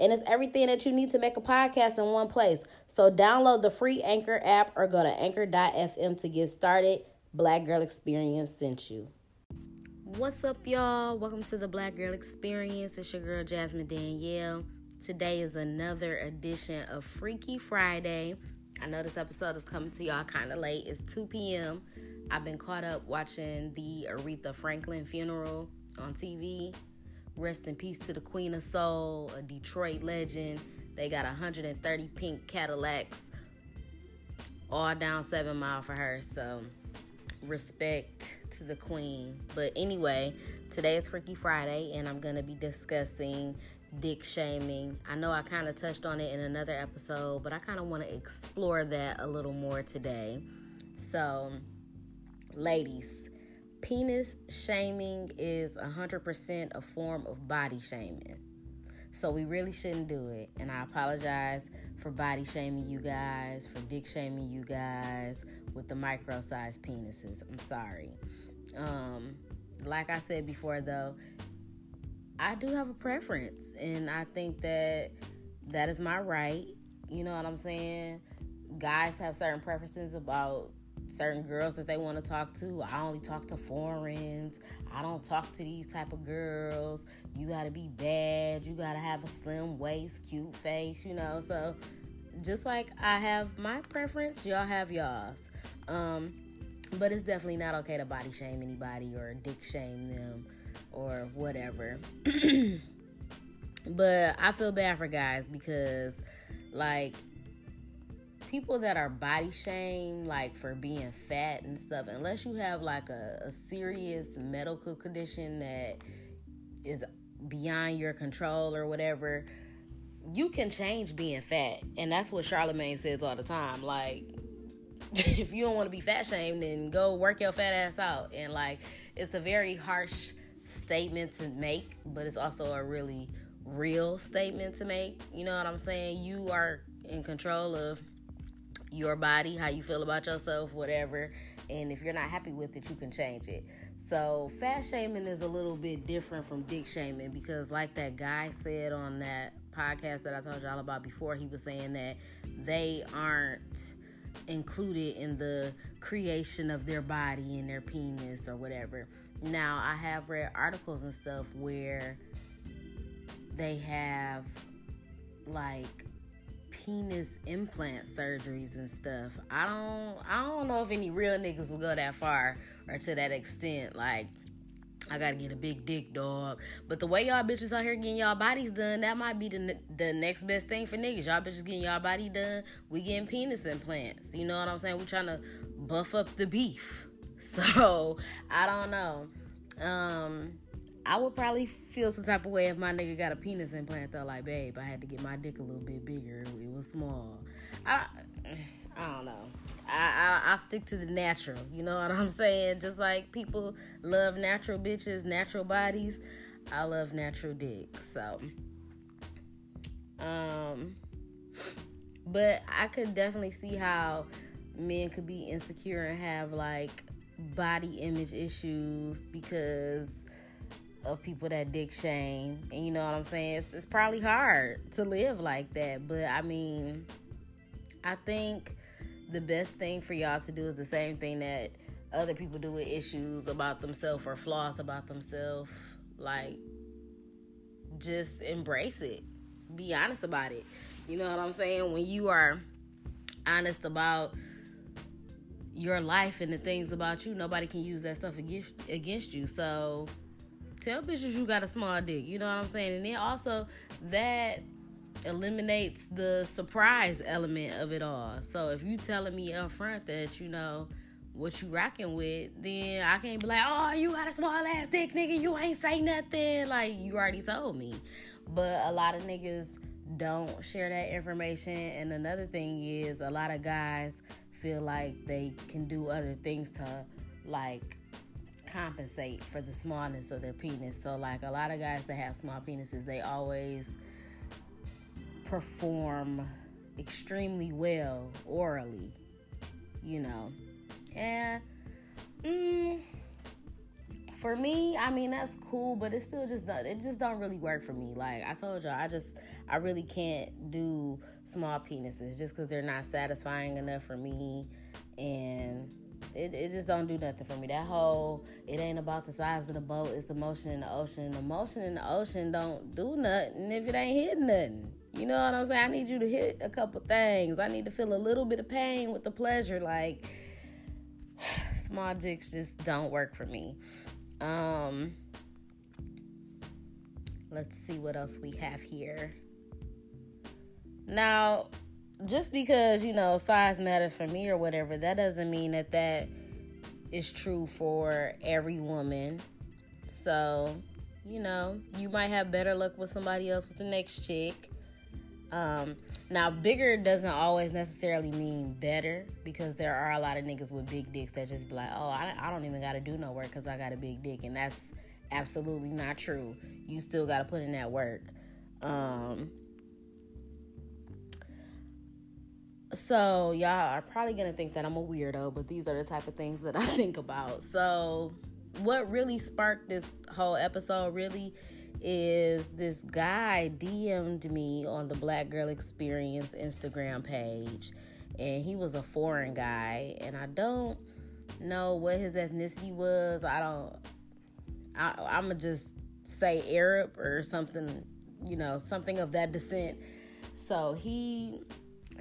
And it's everything that you need to make a podcast in one place. So download the free Anchor app or go to anchor.fm to get started. Black Girl Experience sent you. What's up, y'all? Welcome to the Black Girl Experience. It's your girl, Jasmine Danielle. Today is another edition of Freaky Friday. I know this episode is coming to y'all kind of late. It's 2 p.m. I've been caught up watching the Aretha Franklin funeral on TV. Rest in peace to the Queen of Soul, a Detroit legend. They got 130 pink Cadillacs all down Seven Mile for her. So, respect to the Queen. But anyway, today is Freaky Friday, and I'm to be discussing dick shaming. I know I kind of touched on it in another episode, but I kind of want to explore that a little more today. So, ladies, penis shaming is 100% a form of body shaming. So we really shouldn't do it. And I apologize for body shaming you guys, for dick shaming you guys with the micro sized penises. I'm sorry. Um, like I said before, though, I do have a preference, and I think that that is my right. You know what I'm saying? Guys have certain preferences about certain girls that they want to talk to. I only talk to foreigners. I don't talk to these type of girls. You got to be bad. You got to have a slim waist, cute face, you know. So just like I have my preference, y'all have y'all's. Um but it's definitely not okay to body shame anybody or dick shame them or whatever. but I feel bad for guys because like people that are body shamed, like for being fat and stuff, unless you have like a, a serious medical condition that is beyond your control or whatever, you can change being fat. And that's what Charlemagne says all the time. Like, if you don't want to be fat shamed, then go work your fat ass out. And like, it's a very harsh statement to make, but it's also a really real statement to make. You know what I'm saying? You are in control of your body, how you feel about yourself, whatever. And if you're not happy with it, you can change it. So, fat shaming is a little bit different from dick shaming because, like that guy said on that podcast that I told y'all about before, he was saying that they aren't included in the creation of their body and their penis or whatever. Now, I have read articles and stuff where they have like penis implant surgeries and stuff. I don't I don't know if any real niggas will go that far or to that extent. Like I gotta get a big dick, dog. But the way y'all bitches out here getting y'all bodies done, that might be the the next best thing for niggas. Y'all bitches getting y'all body done, we getting penis implants. You know what I'm saying? We trying to buff up the beef. So I don't know. Um, I would probably feel some type of way if my nigga got a penis implant though. Like, babe, I had to get my dick a little bit bigger. It was small. I, I don't know. I, I I stick to the natural. You know what I'm saying? Just like people love natural bitches, natural bodies. I love natural dick. So, um, but I could definitely see how men could be insecure and have like body image issues because of people that dick shame. And you know what I'm saying? It's, it's probably hard to live like that. But I mean, I think the best thing for y'all to do is the same thing that other people do with issues about themselves or flaws about themselves. Like, just embrace it. Be honest about it. You know what I'm saying? When you are honest about your life and the things about you, nobody can use that stuff against against you. So tell bitches you got a small dick. You know what I'm saying? And then also that eliminates the surprise element of it all. So if you telling me up front that you know what you rocking with, then I can't be like, oh, you got a small ass dick, nigga. You ain't say nothing. Like you already told me. But a lot of niggas don't share that information. And another thing is a lot of guys feel like they can do other things to like compensate for the smallness of their penis. So like a lot of guys that have small penises, they always perform extremely well orally, you know. And mm, for me, I mean that's cool, but it still just doesn't it just don't really work for me. Like I told y'all, I just I really can't do small penises just because they're not satisfying enough for me, and it, it just don't do nothing for me. That whole it ain't about the size of the boat, it's the motion in the ocean. The motion in the ocean don't do nothing if it ain't hitting nothing. You know what I'm saying? I need you to hit a couple things. I need to feel a little bit of pain with the pleasure. Like small dicks just don't work for me. Um, let's see what else we have here. Now, just because you know size matters for me or whatever, that doesn't mean that that is true for every woman. So, you know, you might have better luck with somebody else with the next chick. Um, now, bigger doesn't always necessarily mean better because there are a lot of niggas with big dicks that just be like, oh, I, I don't even got to do no work because I got a big dick. And that's absolutely not true. You still got to put in that work. Um, so, y'all are probably going to think that I'm a weirdo, but these are the type of things that I think about. So, what really sparked this whole episode really is this guy DM'd me on the Black Girl Experience Instagram page, and he was a foreign guy, and I don't know what his ethnicity was. I don't. I, I'm gonna just say Arab or something, you know, something of that descent. So he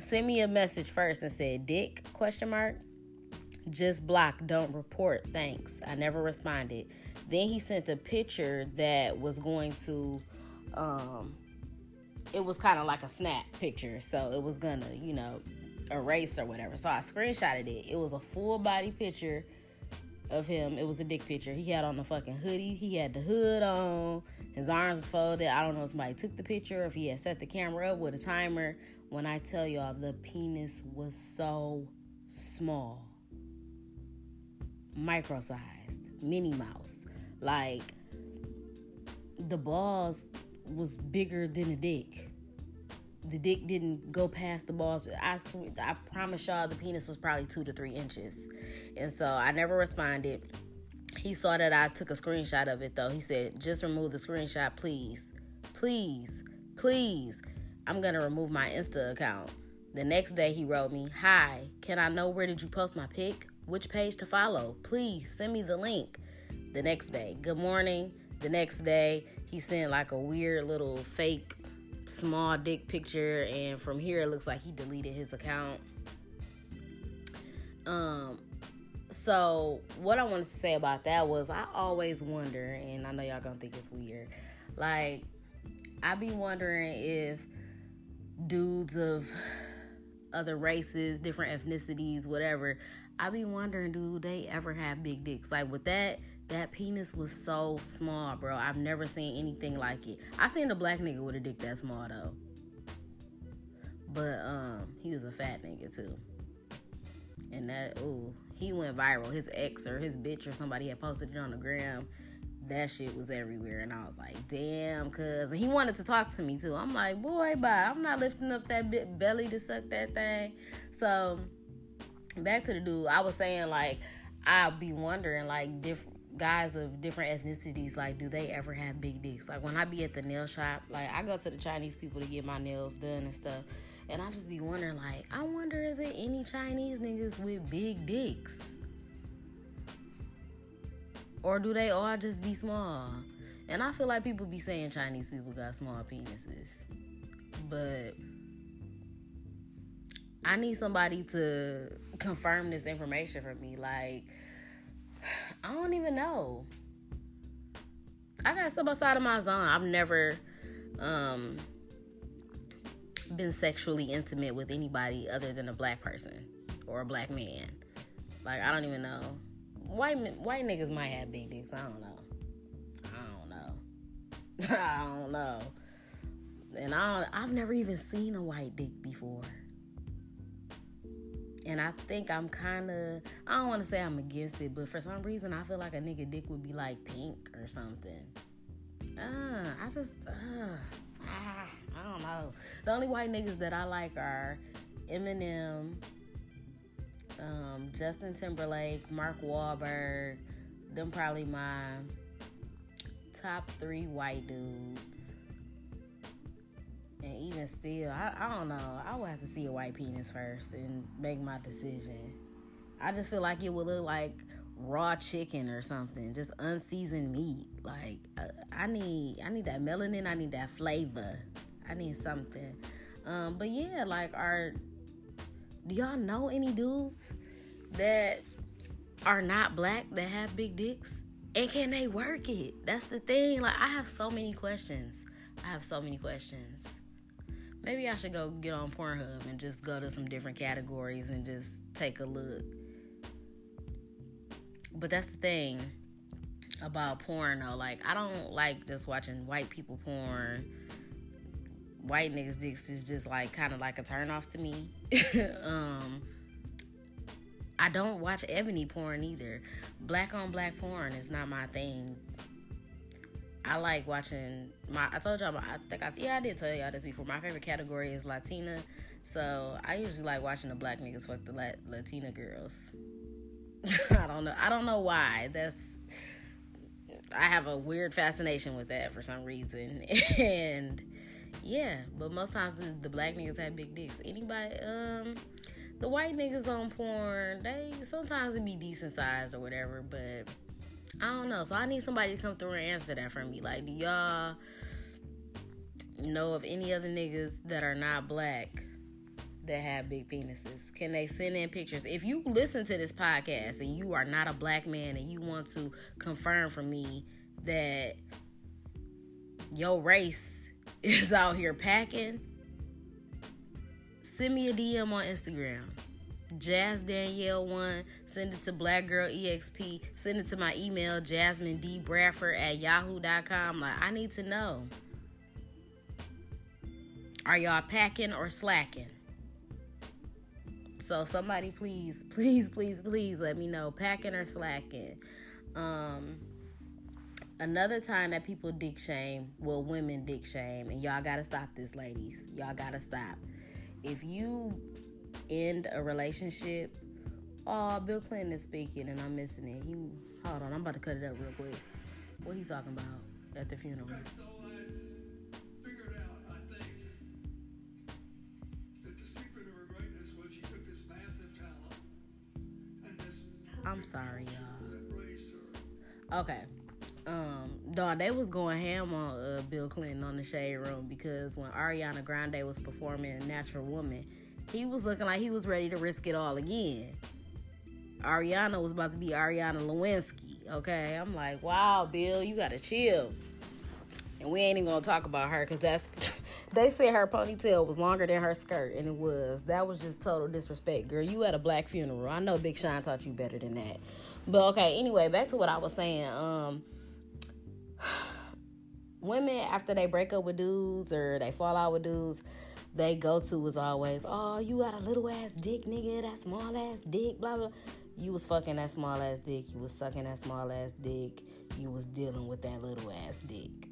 sent me a message first and said, "Dick?" question mark. Just block, don't report. Thanks. I never responded. Then he sent a picture that was going to, um, it was kind of like a snap picture. So it was gonna, you know, erase or whatever. So I screenshotted it. It was a full body picture of him. It was a dick picture. He had on the fucking hoodie. He had the hood on. His arms was folded. I don't know if somebody took the picture or if he had set the camera up with a timer. When I tell y'all, the penis was so small, micro sized, Minnie Mouse. Like the balls was bigger than the dick. The dick didn't go past the balls. I swear, I promise y'all the penis was probably two to three inches. And so I never responded. He saw that I took a screenshot of it though. He said, just remove the screenshot, please. Please, please. I'm gonna remove my Insta account. The next day he wrote me, Hi, can I know where did you post my pic? Which page to follow? Please send me the link the next day. Good morning. The next day, he sent like a weird little fake small dick picture, and from here it looks like he deleted his account. Um, so what I wanted to say about that was I always wonder, and I know y'all gonna think it's weird, like I be wondering if dudes of other races, different ethnicities, whatever, I be wondering, do they ever have big dicks? Like with that that penis was so small, bro. I've never seen anything like it. I seen a black nigga with a dick that small though. But um he was a fat nigga too. And that ooh, he went viral. His ex or his bitch or somebody had posted it on the gram. That shit was everywhere, and I was like, "Damn, cuz." And he wanted to talk to me too. I'm like, "Boy, bye. I'm not lifting up that bit belly to suck that thing." So, back to the dude. I was saying like, I'd be wondering like different guys of different ethnicities, like, do they ever have big dicks? Like, when I be at the nail shop, like, I go to the Chinese people to get my nails done and stuff. And I just be wondering, like, I wonder, is it any Chinese niggas with big dicks? Or do they all just be small? And I feel like people be saying Chinese people got small penises. But I need somebody to confirm this information for me. Like, I don't even know. I got stuff outside of my zone. I've never um, been sexually intimate with anybody other than a black person or a black man. Like I don't even know. White white niggas might have big dicks. I don't know. I don't know. I don't know. And I don't, I've never even seen a white dick before. And I think I'm kind of, I don't want to say I'm against it, but for some reason, I feel like a nigga dick would be like pink or something. Uh, I just, uh, ah, I don't know. The only white niggas that I like are Eminem, um, Justin Timberlake, Mark Wahlberg. Them probably my top three white dudes. And even still, I, I don't know. I would have to see a white penis first and make my decision. I just feel like it would look like raw chicken or something, just unseasoned meat. Like uh, I need, I need that melanin. I need that flavor. I need something. Um, but yeah, like, are do y'all know any dudes that are not black that have big dicks? And can they work it? That's the thing. Like, I have so many questions. I have so many questions. Maybe I should go get on Pornhub and just go to some different categories and just take a look. But that's the thing about porn though. Like I don't like just watching white people porn. White niggas dicks is just like kind of like a turn off to me. um I don't watch ebony porn either. Black on black porn is not my thing. I like watching my. I told y'all. I think I yeah I did tell y'all this before. My favorite category is Latina, so I usually like watching the black niggas fuck the Latina girls. I don't know. I don't know why. That's. I have a weird fascination with that for some reason, and yeah. But most times the, the black niggas have big dicks. Anybody, um, the white niggas on porn, they sometimes it be decent size or whatever, but I don't know. So I need somebody to come through and answer that for me. Like, do y'all know of any other niggas that are not black that have big penises? Can they send in pictures? If you listen to this podcast and you are not a black man and you want to confirm for me that your race is out here packing, send me a DM on Instagram. Jazz Danielle one. Send it to Black Girl EXP. Send it to my email, Jasmine D Bradford at yahoo.com. Like, I need to know. Are y'all packing or slacking? So somebody please, please, please, please let me know. Packing or slacking. Um another time that people dick shame, well women dick shame, and y'all gotta stop this, ladies. Y'all gotta stop. If you end a relationship. Oh, Bill Clinton is speaking and I'm missing it. He hold on, I'm about to cut it up real quick. What he talking about at the funeral? Okay, so I figured out, I think, that the secret of her greatness was she took this massive talent and this I'm sorry, y'all. Okay. Um, dog, they was going ham on uh, Bill Clinton on the Shade Room because when Ariana Grande was performing Natural Woman, he was looking like he was ready to risk it all again. Ariana was about to be Ariana Lewinsky. Okay, I'm like, wow, Bill, you gotta chill. And we ain't even gonna talk about her because that's. they said her ponytail was longer than her skirt, and it was. That was just total disrespect, girl. You at a black funeral. I know Big Sean taught you better than that. But okay, anyway, back to what I was saying. Um, women after they break up with dudes or they fall out with dudes they go to was always, oh, you got a little ass dick, nigga, that small ass dick, blah, blah. You was fucking that small ass dick. You was sucking that small ass dick. You was dealing with that little ass dick.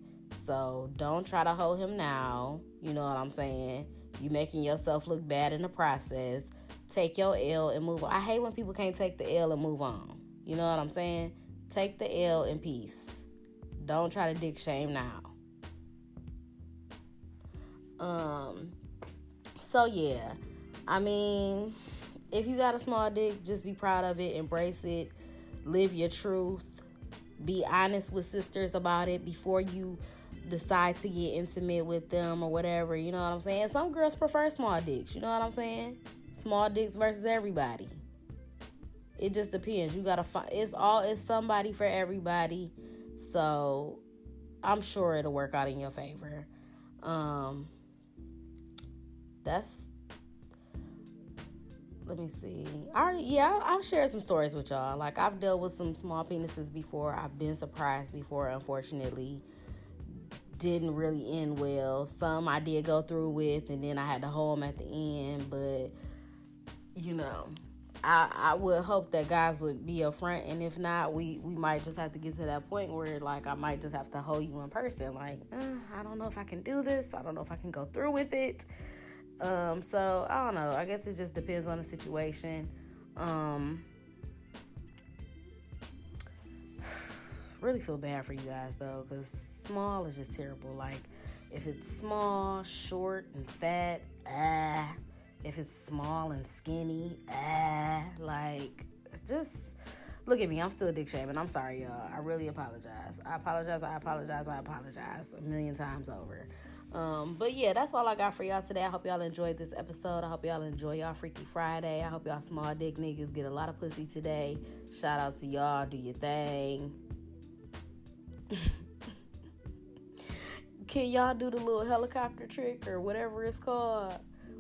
So don't try to hold him now. You know what I'm saying? You making yourself look bad in the process. Take your L and move on. I hate when people can't take the L and move on. You know what I'm saying? Take the L in peace. Don't try to dick shame now. Um so yeah, I mean, if you got a small dick, just be proud of it, embrace it, live your truth, be honest with sisters about it before you decide to get intimate with them or whatever. You know what I'm saying? Some girls prefer small dicks. You know what I'm saying? Small dicks versus everybody. It just depends. You gotta find. It's all. It's somebody for everybody. So I'm sure it'll work out in your favor. Um, that's let me see. I yeah, I'll, I'll share some stories with y'all. Like I've dealt with some small penises before. I've been surprised before. Unfortunately, didn't really end well. Some I did go through with, and then I had to hold them at the end. But you know, I, I would hope that guys would be upfront, and if not, we we might just have to get to that point where like I might just have to hold you in person. Like uh, I don't know if I can do this. I don't know if I can go through with it. Um, so I don't know. I guess it just depends on the situation. Um, really feel bad for you guys though, because small is just terrible. Like if it's small, short, and fat, ah. If it's small and skinny, ah. Like just look at me. I'm still dick shaming. I'm sorry, y'all. I really apologize. I apologize. I apologize. I apologize a million times over. Um, but yeah, that's all I got for y'all today. I hope y'all enjoyed this episode. I hope y'all enjoy y'all Freaky Friday. I hope y'all small dick niggas get a lot of pussy today. Shout out to y'all. Do your thing. Can y'all do the little helicopter trick or whatever it's called?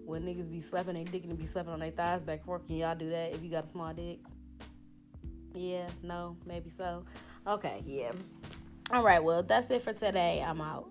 When niggas be slapping their dick and be slapping on their thighs back forth, can y'all do that if you got a small dick? Yeah, no, maybe so. Okay, yeah. All right, well, that's it for today. I'm out.